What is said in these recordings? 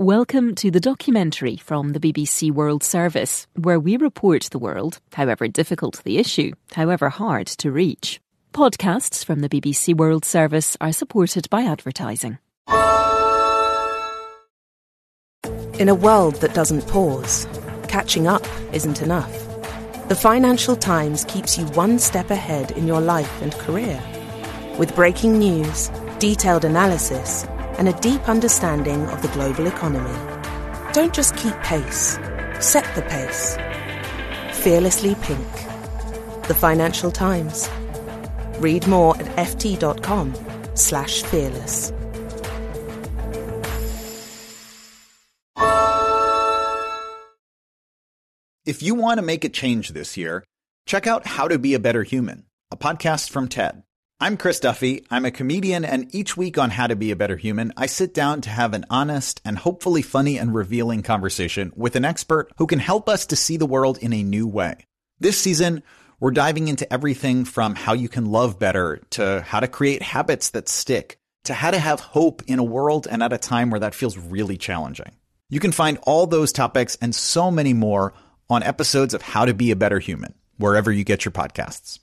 Welcome to the documentary from the BBC World Service, where we report the world, however difficult the issue, however hard to reach. Podcasts from the BBC World Service are supported by advertising. In a world that doesn't pause, catching up isn't enough. The Financial Times keeps you one step ahead in your life and career. With breaking news, detailed analysis, and a deep understanding of the global economy. Don't just keep pace, set the pace. Fearlessly Pink. The Financial Times. Read more at ft.com slash fearless. If you want to make a change this year, check out How to Be a Better Human, a podcast from TED. I'm Chris Duffy. I'm a comedian, and each week on How to Be a Better Human, I sit down to have an honest and hopefully funny and revealing conversation with an expert who can help us to see the world in a new way. This season, we're diving into everything from how you can love better to how to create habits that stick to how to have hope in a world and at a time where that feels really challenging. You can find all those topics and so many more on episodes of How to Be a Better Human, wherever you get your podcasts.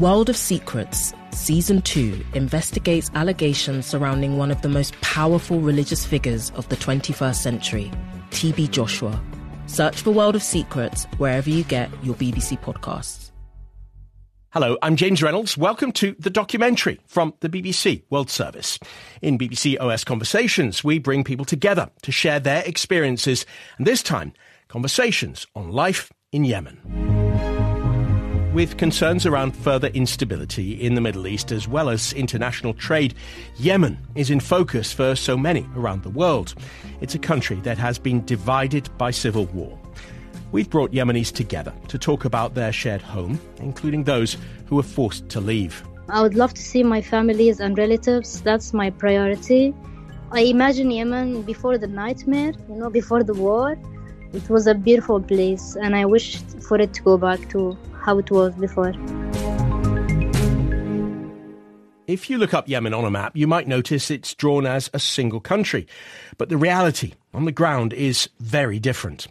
World of Secrets, Season 2 investigates allegations surrounding one of the most powerful religious figures of the 21st century, TB Joshua. Search for World of Secrets wherever you get your BBC podcasts. Hello, I'm James Reynolds. Welcome to the documentary from the BBC World Service. In BBC OS Conversations, we bring people together to share their experiences, and this time, conversations on life in Yemen. With concerns around further instability in the Middle East as well as international trade, Yemen is in focus for so many around the world. It's a country that has been divided by civil war. We've brought Yemenis together to talk about their shared home, including those who were forced to leave. I would love to see my families and relatives. That's my priority. I imagine Yemen before the nightmare, you know, before the war. It was a beautiful place, and I wish for it to go back to how it was before. If you look up Yemen on a map, you might notice it's drawn as a single country. But the reality on the ground is very different.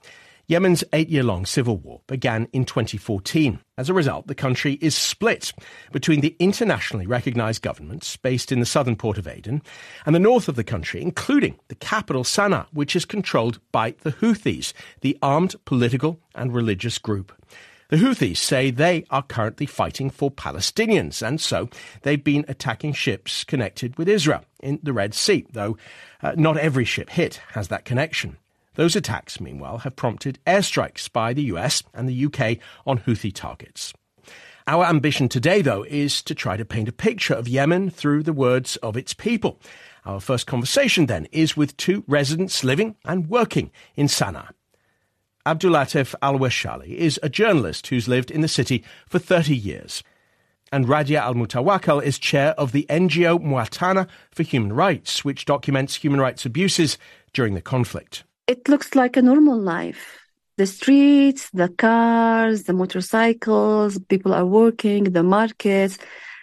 Yemen's eight year long civil war began in 2014. As a result, the country is split between the internationally recognized governments based in the southern port of Aden and the north of the country, including the capital Sana'a, which is controlled by the Houthis, the armed political and religious group. The Houthis say they are currently fighting for Palestinians, and so they've been attacking ships connected with Israel in the Red Sea, though uh, not every ship hit has that connection. Those attacks, meanwhile, have prompted airstrikes by the US and the UK on Houthi targets. Our ambition today, though, is to try to paint a picture of Yemen through the words of its people. Our first conversation, then, is with two residents living and working in Sana'a. Abdulatif Al Weshali is a journalist who's lived in the city for 30 years. And Radhya Al Mutawakkal is chair of the NGO Mwatana for Human Rights, which documents human rights abuses during the conflict. It looks like a normal life. The streets, the cars, the motorcycles, people are working, the markets.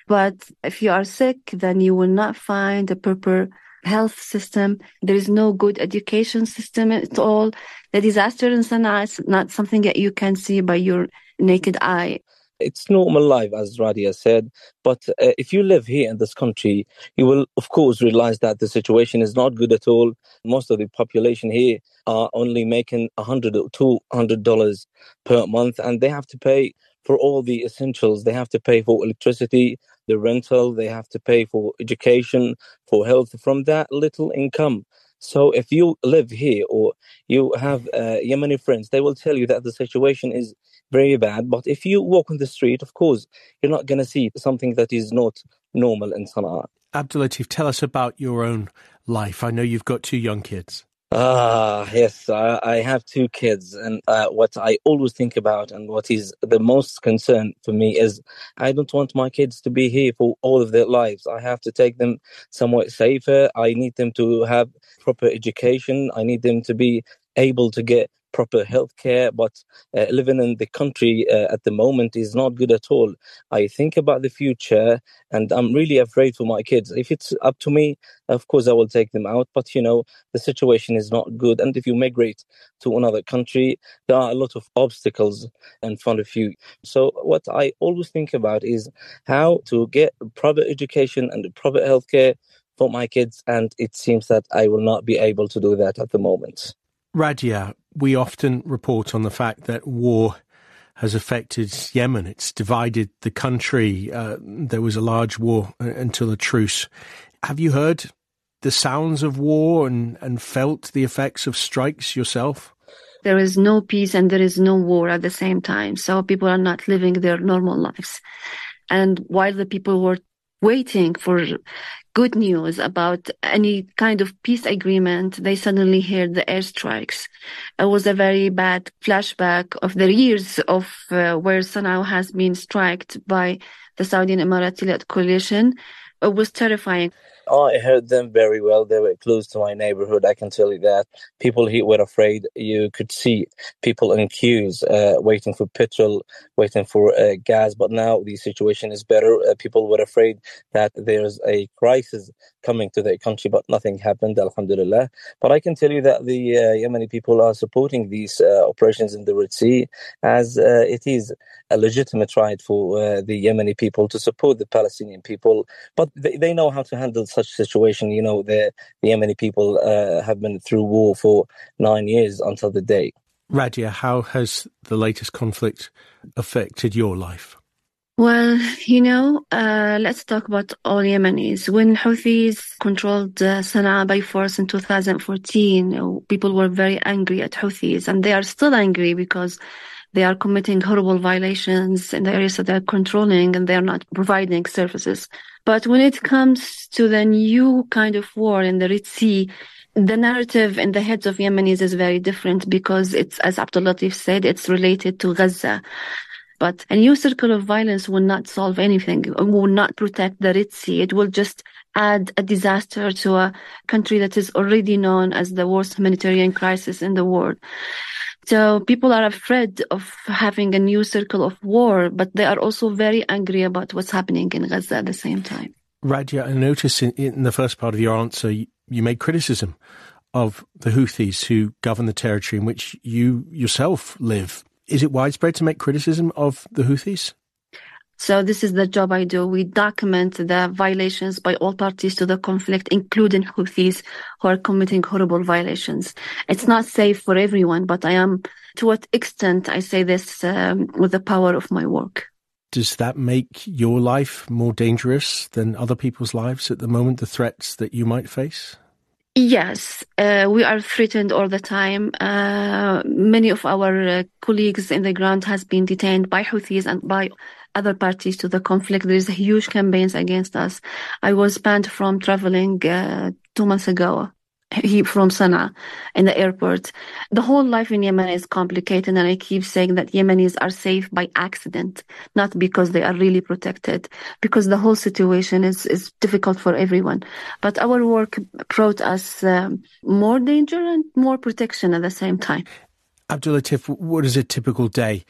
But if you are sick, then you will not find a proper health system. There is no good education system at all. The disaster in Sana'a is not something that you can see by your naked eye. It's normal life, as Radhya said. But uh, if you live here in this country, you will, of course, realize that the situation is not good at all. Most of the population here are only making a hundred or two hundred dollars per month, and they have to pay for all the essentials. They have to pay for electricity, the rental, they have to pay for education, for health from that little income. So if you live here or you have uh, Yemeni friends, they will tell you that the situation is very bad. But if you walk on the street, of course, you're not going to see something that is not normal in Sana'a. Abdulatif, tell us about your own life. I know you've got two young kids. Ah, yes, I, I, have two kids, and uh, what I always think about and what is the most concern for me is I don't want my kids to be here for all of their lives. I have to take them somewhere safer. I need them to have proper education. I need them to be able to get proper healthcare. But uh, living in the country uh, at the moment is not good at all. I think about the future, and I'm really afraid for my kids. If it's up to me, of course I will take them out. But you know, the situation is not good, and if you migrate to another country, there are a lot of obstacles in front of you. So what I always think about is how to get proper education and proper healthcare for my kids, and it seems that I will not be able to do that at the moment. Radhya, we often report on the fact that war has affected Yemen. It's divided the country. Uh, there was a large war uh, until a truce. Have you heard the sounds of war and, and felt the effects of strikes yourself? There is no peace and there is no war at the same time. So people are not living their normal lives. And while the people were waiting for good news about any kind of peace agreement, they suddenly heard the airstrikes. It was a very bad flashback of the years of uh, where Sana'a has been struck by the Saudi and Emirati-led coalition. It was terrifying. Oh, I heard them very well. They were close to my neighborhood. I can tell you that. People here were afraid. You could see people in queues uh, waiting for petrol, waiting for uh, gas. But now the situation is better. Uh, people were afraid that there's a crisis coming to their country, but nothing happened, alhamdulillah. But I can tell you that the uh, Yemeni people are supporting these uh, operations in the Red Sea as uh, it is a legitimate right for the Yemeni people to support the Palestinian people. But they, they know how to handle such situation. You know, the, the Yemeni people uh, have been through war for nine years until the day. Radhya, how has the latest conflict affected your life? Well, you know, uh, let's talk about all Yemenis. When Houthis controlled uh, Sana'a by force in 2014, people were very angry at Houthis, and they are still angry because they are committing horrible violations in the areas that they're controlling and they're not providing services. But when it comes to the new kind of war in the Red Sea, the narrative in the heads of Yemenis is very different because it's, as Abdul Latif said, it's related to Gaza. But a new circle of violence will not solve anything, it will not protect the Red Sea. It will just add a disaster to a country that is already known as the worst humanitarian crisis in the world. So people are afraid of having a new circle of war, but they are also very angry about what's happening in Gaza at the same time. Radhya, I noticed in, in the first part of your answer, you, you made criticism of the Houthis who govern the territory in which you yourself live. Is it widespread to make criticism of the Houthis? So this is the job I do. We document the violations by all parties to the conflict, including Houthis who are committing horrible violations. It's not safe for everyone, but I am, to what extent I say this um, with the power of my work. Does that make your life more dangerous than other people's lives at the moment, the threats that you might face? Yes, uh, we are threatened all the time. Uh, many of our uh, colleagues in the ground has been detained by Houthis and by other parties to the conflict. There is huge campaigns against us. I was banned from traveling uh, two months ago he from Sana'a in the airport. The whole life in Yemen is complicated, and I keep saying that Yemenis are safe by accident, not because they are really protected, because the whole situation is, is difficult for everyone. But our work brought us um, more danger and more protection at the same time. Abdul Latif, what is a typical day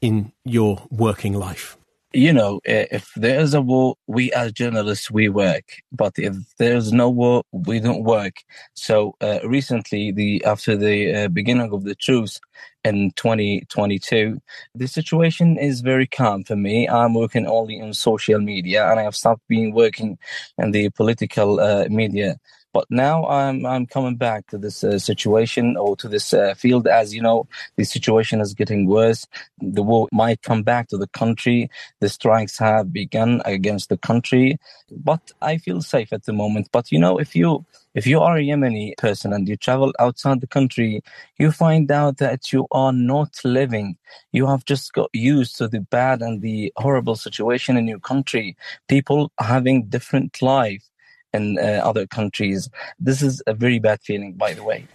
in your working life? You know, if there is a war, we as journalists, we work. But if there's no war, we don't work. So uh, recently, the after the uh, beginning of the truce in 2022, the situation is very calm for me. I'm working only in social media, and I have stopped being working in the political uh, media. But now I'm I'm coming back to this uh, situation or to this uh, field as you know the situation is getting worse. The war might come back to the country. The strikes have begun against the country, but I feel safe at the moment. But you know, if you if you are a Yemeni person and you travel outside the country, you find out that you are not living. You have just got used to the bad and the horrible situation in your country. People having different life in uh, other countries. This is a very bad feeling, by the way.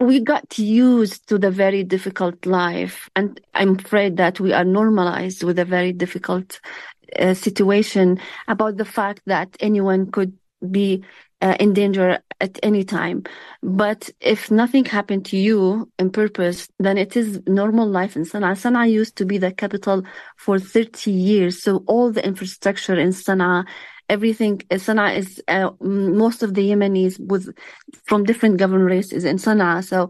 We got used to the very difficult life, and I'm afraid that we are normalized with a very difficult uh, situation about the fact that anyone could be uh, in danger at any time. But if nothing happened to you in purpose, then it is normal life in Sana'a. Sana'a used to be the capital for 30 years. So all the infrastructure in Sana'a, everything, Sana'a is, uh, most of the Yemenis with, from different government races in Sana'a. So,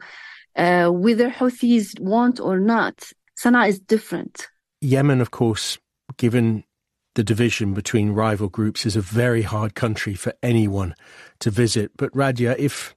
uh, whether Houthis want or not, Sana'a is different. Yemen, of course, given the division between rival groups is a very hard country for anyone to visit. But Radhya, if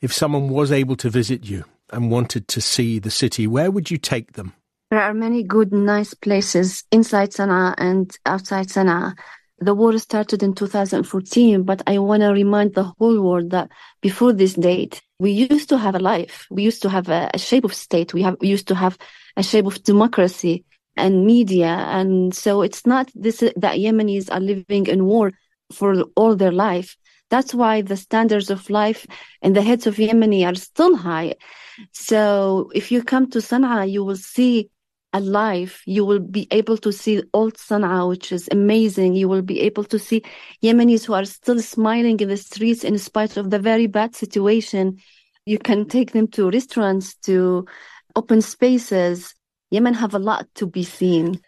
if someone was able to visit you and wanted to see the city, where would you take them? There are many good, nice places inside Sana'a and outside Sana'a. The war started in 2014, but I want to remind the whole world that before this date, we used to have a life. We used to have a, a shape of state. We have we used to have a shape of democracy and media. And so it's not this that Yemenis are living in war for all their life. That's why the standards of life in the heads of Yemeni are still high. So if you come to Sana'a, you will see a life. You will be able to see old Sana'a, which is amazing. You will be able to see Yemenis who are still smiling in the streets in spite of the very bad situation. You can take them to restaurants, to open spaces. Yemen have a lot to be seen.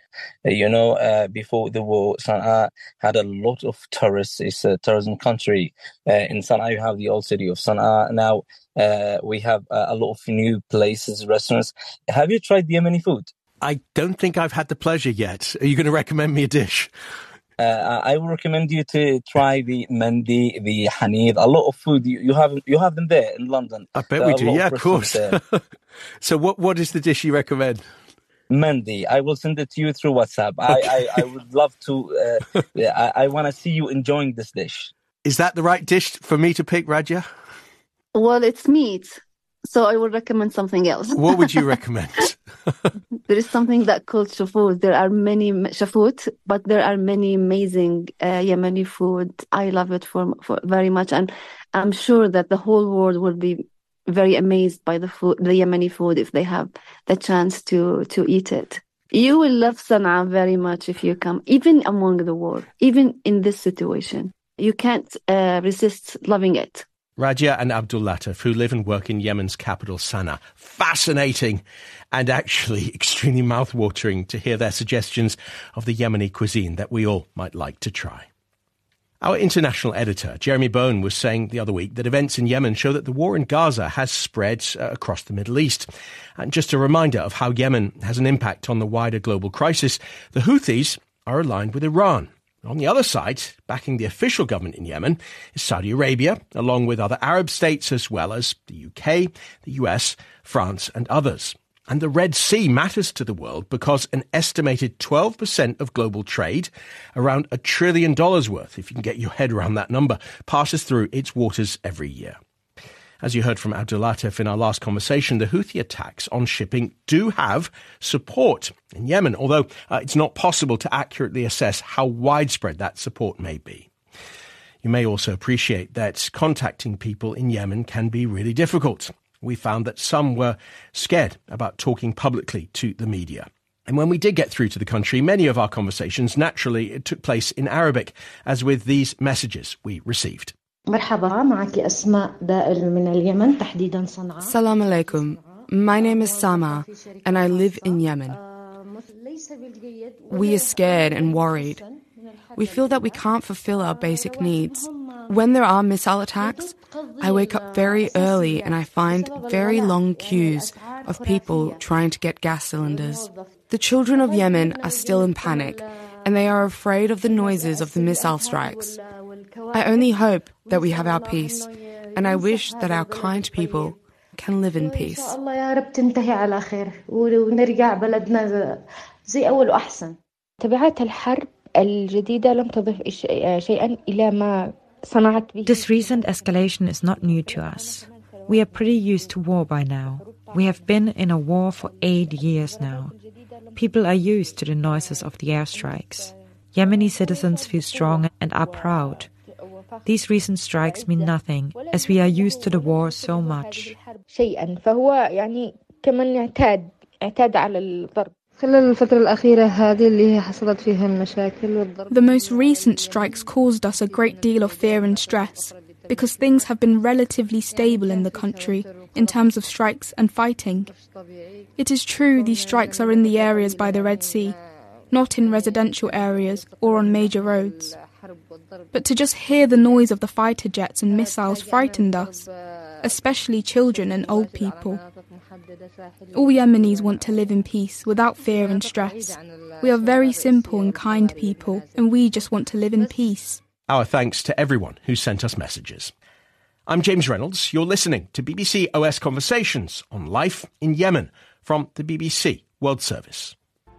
You know, uh, before the war, Sana'a had a lot of tourists. It's a tourism country. Uh, in Sana'a, you have the old city of Sana'a. Now uh, we have uh, a lot of new places, restaurants. Have you tried the Yemeni food? I don't think I've had the pleasure yet. Are you going to recommend me a dish? Uh, I would recommend you to try the mandi, the hanid, a lot of food. You, you have you have them there in London. I bet we do. Yeah, of, of course. so, what what is the dish you recommend? Mandi, I will send it to you through WhatsApp. Okay. I, I, I, would love to. Uh, I, I want to see you enjoying this dish. Is that the right dish for me to pick, Radhya? Well, it's meat, so I would recommend something else. what would you recommend? there is something that called shafut. There are many shafut, but there are many amazing uh, Yemeni food. I love it for, for very much, and I'm sure that the whole world will be very amazed by the food, the Yemeni food, if they have the chance to to eat it. You will love Sana'a very much if you come, even among the war, even in this situation. You can't uh, resist loving it. Radhya and Abdul Latif, who live and work in Yemen's capital, Sana'a. Fascinating and actually extremely mouth-watering to hear their suggestions of the Yemeni cuisine that we all might like to try. Our international editor, Jeremy Bowen, was saying the other week that events in Yemen show that the war in Gaza has spread uh, across the Middle East. And just a reminder of how Yemen has an impact on the wider global crisis, the Houthis are aligned with Iran. On the other side, backing the official government in Yemen is Saudi Arabia, along with other Arab states as well as the UK, the US, France, and others. And the Red Sea matters to the world because an estimated 12% of global trade, around a trillion dollars worth, if you can get your head around that number, passes through its waters every year. As you heard from Abdul Latif in our last conversation, the Houthi attacks on shipping do have support in Yemen, although uh, it's not possible to accurately assess how widespread that support may be. You may also appreciate that contacting people in Yemen can be really difficult we found that some were scared about talking publicly to the media. And when we did get through to the country, many of our conversations naturally took place in Arabic, as with these messages we received. Salam alaikum. My name is Sama, and I live in Yemen. We are scared and worried. We feel that we can't fulfill our basic needs. When there are missile attacks, I wake up very early and I find very long queues of people trying to get gas cylinders. The children of Yemen are still in panic and they are afraid of the noises of the missile strikes. I only hope that we have our peace and I wish that our kind people can live in peace. تبعات الحرب الجديدة لم تضف شيئا إلى ما this recent escalation is not new to us. We are pretty used to war by now. We have been in a war for eight years now. People are used to the noises of the airstrikes. Yemeni citizens feel strong and are proud. These recent strikes mean nothing, as we are used to the war so much. The most recent strikes caused us a great deal of fear and stress. because things have been relatively stable in the country in terms of strikes and fighting. It is true these strikes are in the areas by the Red Sea, not in residential areas or on major roads. But to just hear the noise of the fighter jets and missiles frightened us, especially children and old people. All Yemenis want to live in peace without fear and stress. We are very simple and kind people, and we just want to live in peace. Our thanks to everyone who sent us messages. I'm James Reynolds. You're listening to BBC OS Conversations on life in Yemen from the BBC World Service.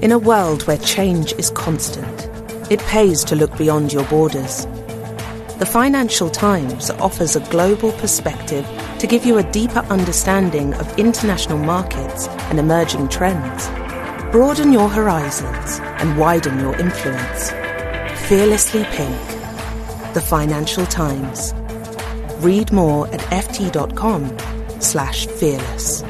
In a world where change is constant, it pays to look beyond your borders. The Financial Times offers a global perspective to give you a deeper understanding of international markets and emerging trends. Broaden your horizons and widen your influence. Fearlessly Pink. The Financial Times. Read more at ft.com slash fearless.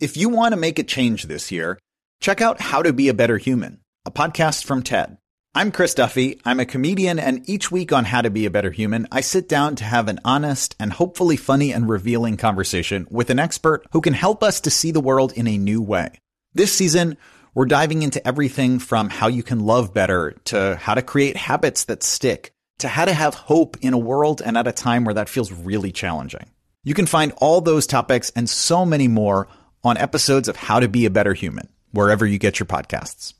If you want to make a change this year, check out How to Be a Better Human, a podcast from TED. I'm Chris Duffy. I'm a comedian, and each week on How to Be a Better Human, I sit down to have an honest and hopefully funny and revealing conversation with an expert who can help us to see the world in a new way. This season, we're diving into everything from how you can love better to how to create habits that stick to how to have hope in a world and at a time where that feels really challenging. You can find all those topics and so many more on episodes of How to Be a Better Human, wherever you get your podcasts.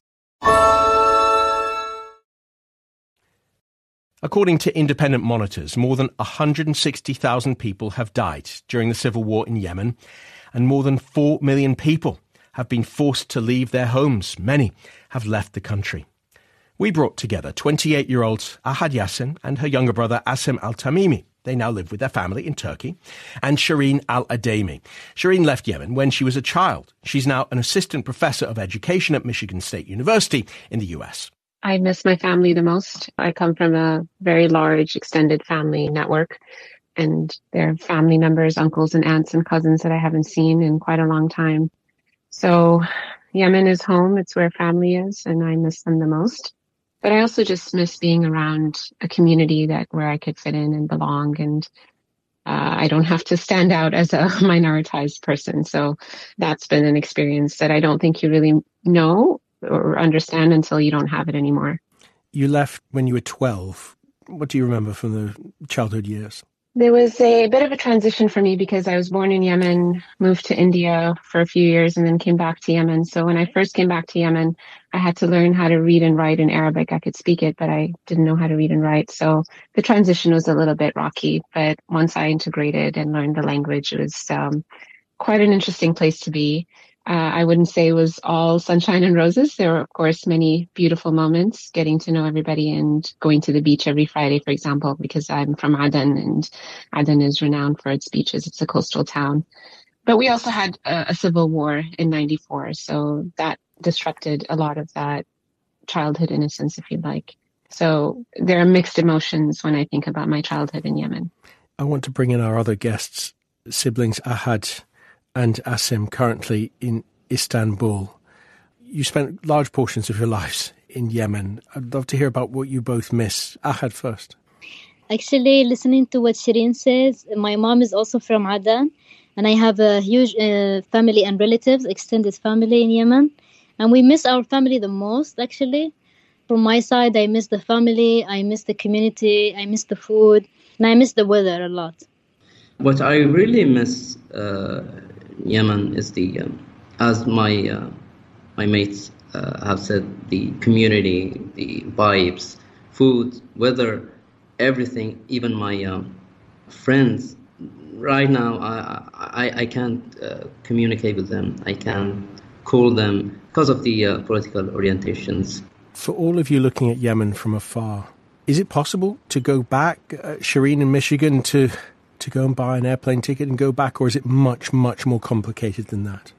According to independent monitors, more than 160,000 people have died during the civil war in Yemen, and more than 4 million people have been forced to leave their homes. Many have left the country. We brought together 28 year old Ahad Yassin and her younger brother Asim Al Tamimi they now live with their family in Turkey. And Shireen Al Adeimi. Shireen left Yemen when she was a child. She's now an assistant professor of education at Michigan State University in the US. I miss my family the most. I come from a very large extended family network and there are family members, uncles and aunts and cousins that I haven't seen in quite a long time. So Yemen is home. It's where family is and I miss them the most but I also just miss being around a community that where I could fit in and belong and uh, I don't have to stand out as a minoritized person. So that's been an experience that I don't think you really know or understand until you don't have it anymore. You left when you were 12. What do you remember from the childhood years? There was a bit of a transition for me because I was born in Yemen, moved to India for a few years, and then came back to Yemen. So when I first came back to Yemen, I had to learn how to read and write in Arabic. I could speak it, but I didn't know how to read and write. So the transition was a little bit rocky. But once I integrated and learned the language, it was um, quite an interesting place to be. Uh, I wouldn't say it was all sunshine and roses. There were, of course, many beautiful moments getting to know everybody and going to the beach every Friday, for example, because I'm from Aden and Aden is renowned for its beaches. It's a coastal town. But we also had a, a civil war in 94. So that disrupted a lot of that childhood innocence, if you'd like. So there are mixed emotions when I think about my childhood in Yemen. I want to bring in our other guests, siblings Ahad and Asim currently in Istanbul. You spent large portions of your lives in Yemen. I'd love to hear about what you both miss. Ahad first. Actually, listening to what Shireen says, my mom is also from Aden, and I have a huge uh, family and relatives, extended family in Yemen, and we miss our family the most. Actually, from my side, I miss the family, I miss the community, I miss the food, and I miss the weather a lot. What I really miss uh, Yemen is the, um, as my uh, my mates uh, have said, the community, the vibes, food, weather, everything. Even my um, friends, right now, I, I, I can't uh, communicate with them. I can call them because of the uh, political orientations. For all of you looking at Yemen from afar, is it possible to go back, uh, Shireen in Michigan, to to go and buy an airplane ticket and go back, or is it much, much more complicated than that?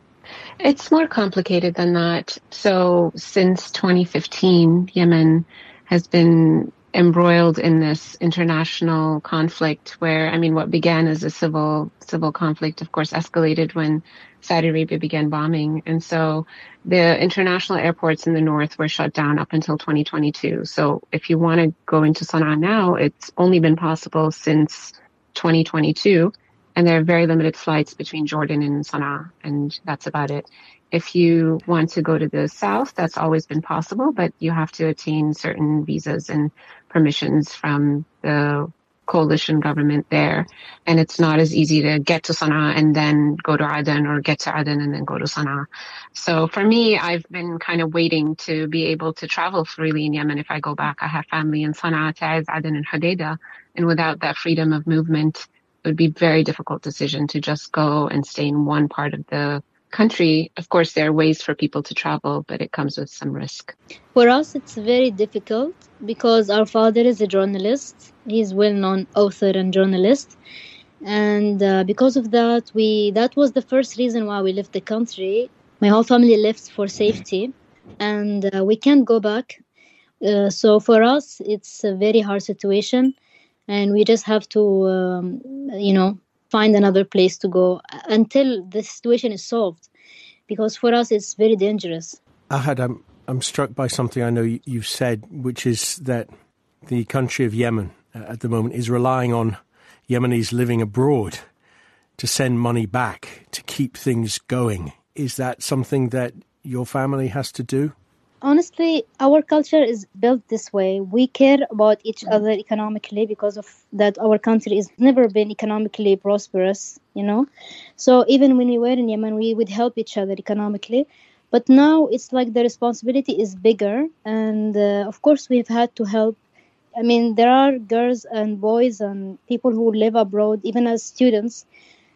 It's more complicated than that. So since 2015, Yemen has been embroiled in this international conflict where I mean what began as a civil civil conflict of course escalated when Saudi Arabia began bombing and so the international airports in the north were shut down up until 2022 so if you want to go into Sana'a now it's only been possible since 2022 and there are very limited flights between Jordan and Sana'a, and that's about it. If you want to go to the south, that's always been possible, but you have to attain certain visas and permissions from the coalition government there. And it's not as easy to get to Sana'a and then go to Aden or get to Aden and then go to Sana'a. So for me, I've been kind of waiting to be able to travel freely in Yemen if I go back. I have family in Sana'a, Taiz, Aden, and Hodeidah. And without that freedom of movement, it would be very difficult decision to just go and stay in one part of the country. Of course, there are ways for people to travel, but it comes with some risk. For us, it's very difficult because our father is a journalist. He's well-known author and journalist, and uh, because of that, we that was the first reason why we left the country. My whole family left for safety, and uh, we can't go back. Uh, so for us, it's a very hard situation and we just have to um, you know find another place to go until the situation is solved. Because for us it's very dangerous. Ahad i'm, I'm struck by something i know you've said which is that the country of yemen uh, at the moment is relying on yemenis living abroad to send money back to keep things going. Is that something that your family has to do honestly our culture is built this way. We care about each other economically because of that our country has never been economically prosperous you know? So even when we were in yemen we would help each other economically. But now it's like the responsibility is bigger and uh, of course we've had to help. I mean there are girls and boys and people who live abroad even as students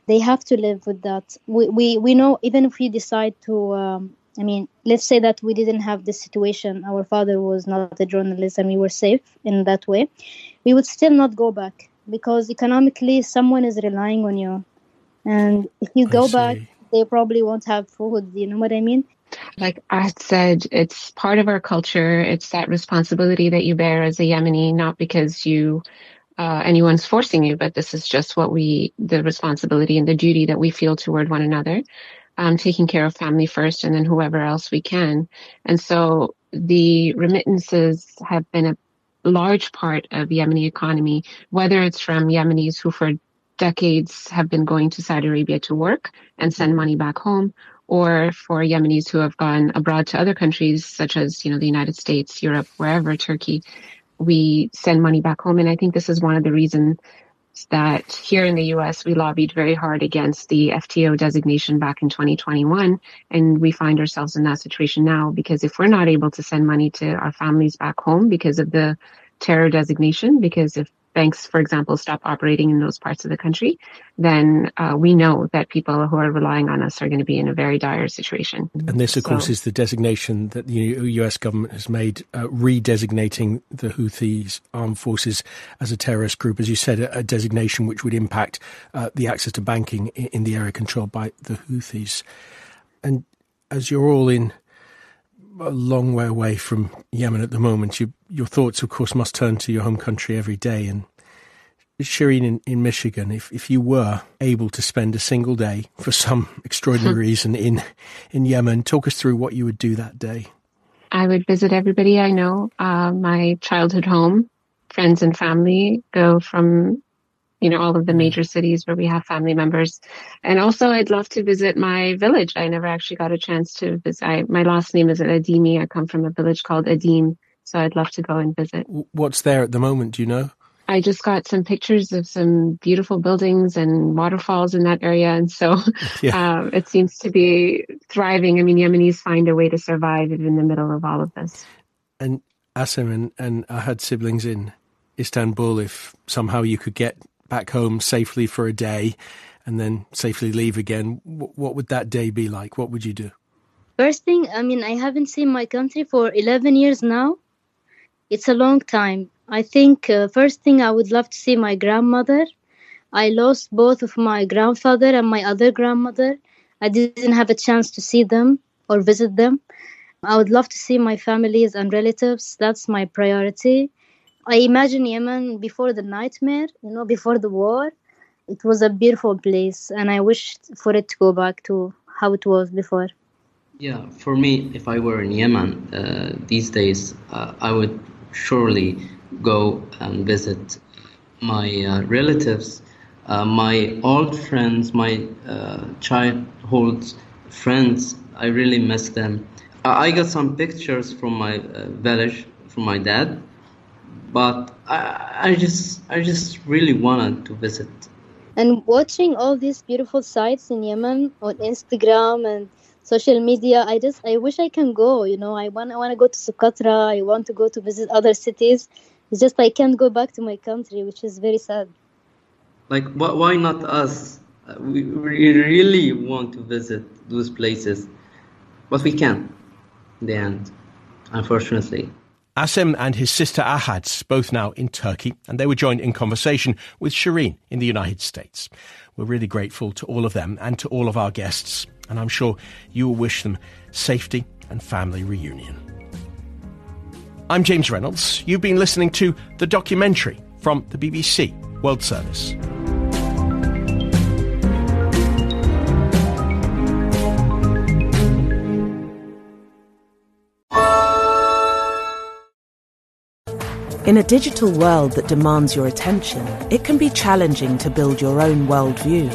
they have to live with that. We we, we know even if we decide to um, I mean, let's say that we didn't have this situation, our father was not a journalist and we were safe in that way, we would still not go back because economically someone is relying on you. And if you go back, they probably won't have food. You know what I mean? Like I said, it's part of our culture. It's that responsibility that you bear as a Yemeni, not because you uh, anyone's forcing you, but this is just what we, the responsibility and the duty that we feel toward one another um, taking care of family first and then whoever else we can. And so the remittances have been a large part of Yemeni economy, whether it's from Yemenis who for decades have been going to Saudi Arabia to work and send money back home, or for Yemenis who have gone abroad to other countries such as, you know, the United States, Europe, wherever, Turkey, we send money back home. And I think this is one of the reasons that here in the US, we lobbied very hard against the FTO designation back in 2021. And we find ourselves in that situation now because if we're not able to send money to our families back home because of the terror designation, because if banks, for example, stop operating in those parts of the country, then uh, we know that people who are relying on us are going to be in a very dire situation. And this, of so, course, is the designation that the U.S. government has made, uh, redesignating the Houthis armed forces as a terrorist group. As you said, a, a designation which would impact uh, the access to banking in, in the area controlled by the Houthis. And as you're all in a long way away from Yemen at the moment. You, your thoughts, of course, must turn to your home country every day. And Shireen, in, in Michigan, if, if you were able to spend a single day for some extraordinary reason in, in Yemen, talk us through what you would do that day. I would visit everybody I know, uh, my childhood home, friends and family, go from you know, all of the major cities where we have family members. And also I'd love to visit my village. I never actually got a chance to visit. I, my last name is Adeimi. I come from a village called Adim. So I'd love to go and visit. What's there at the moment? Do you know? I just got some pictures of some beautiful buildings and waterfalls in that area. And so yeah. um, it seems to be thriving. I mean, Yemenis find a way to survive in the middle of all of this. And Asim and, and Ahad siblings in Istanbul. If somehow you could get back home safely for a day and then safely leave again, what would that day be like? What would you do? First thing, I mean, I haven't seen my country for 11 years now. It's a long time. I think uh, first thing I would love to see my grandmother. I lost both of my grandfather and my other grandmother. I didn't have a chance to see them or visit them. I would love to see my families and relatives. That's my priority. I imagine Yemen before the nightmare, you know, before the war. It was a beautiful place, and I wish for it to go back to how it was before. Yeah, for me, if I were in Yemen uh, these days, uh, I would surely go and visit my uh, relatives, uh, my old friends, my uh, childhood friends. I really miss them. I got some pictures from my uh, village from my dad, but I, I just I just really wanted to visit. And watching all these beautiful sites in Yemen on Instagram and social media, I just I wish I can go. You know, I want I want to go to Socotra. I want to go to visit other cities. It's just I can't go back to my country, which is very sad. Like, why not us? We really want to visit those places, but we can't in the end, unfortunately. Asim and his sister Ahad, both now in Turkey, and they were joined in conversation with Shireen in the United States. We're really grateful to all of them and to all of our guests, and I'm sure you will wish them safety and family reunion. I'm James Reynolds. You've been listening to the documentary from the BBC World Service. In a digital world that demands your attention, it can be challenging to build your own worldview.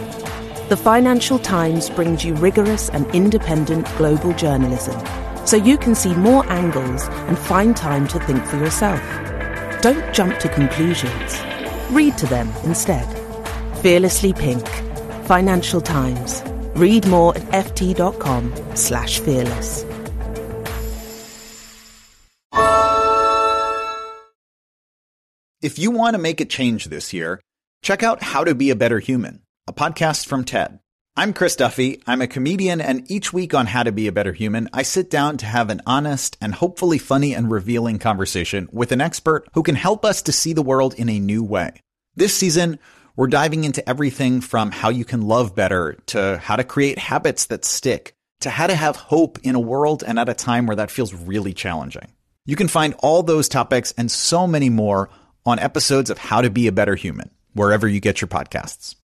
The Financial Times brings you rigorous and independent global journalism so you can see more angles and find time to think for yourself. Don't jump to conclusions. Read to them instead. Fearlessly Pink. Financial Times. Read more at ft.com slash fearless. If you want to make a change this year, check out How to Be a Better Human, a podcast from TED. I'm Chris Duffy. I'm a comedian, and each week on How to Be a Better Human, I sit down to have an honest and hopefully funny and revealing conversation with an expert who can help us to see the world in a new way. This season, we're diving into everything from how you can love better to how to create habits that stick to how to have hope in a world and at a time where that feels really challenging. You can find all those topics and so many more on episodes of How to Be a Better Human, wherever you get your podcasts.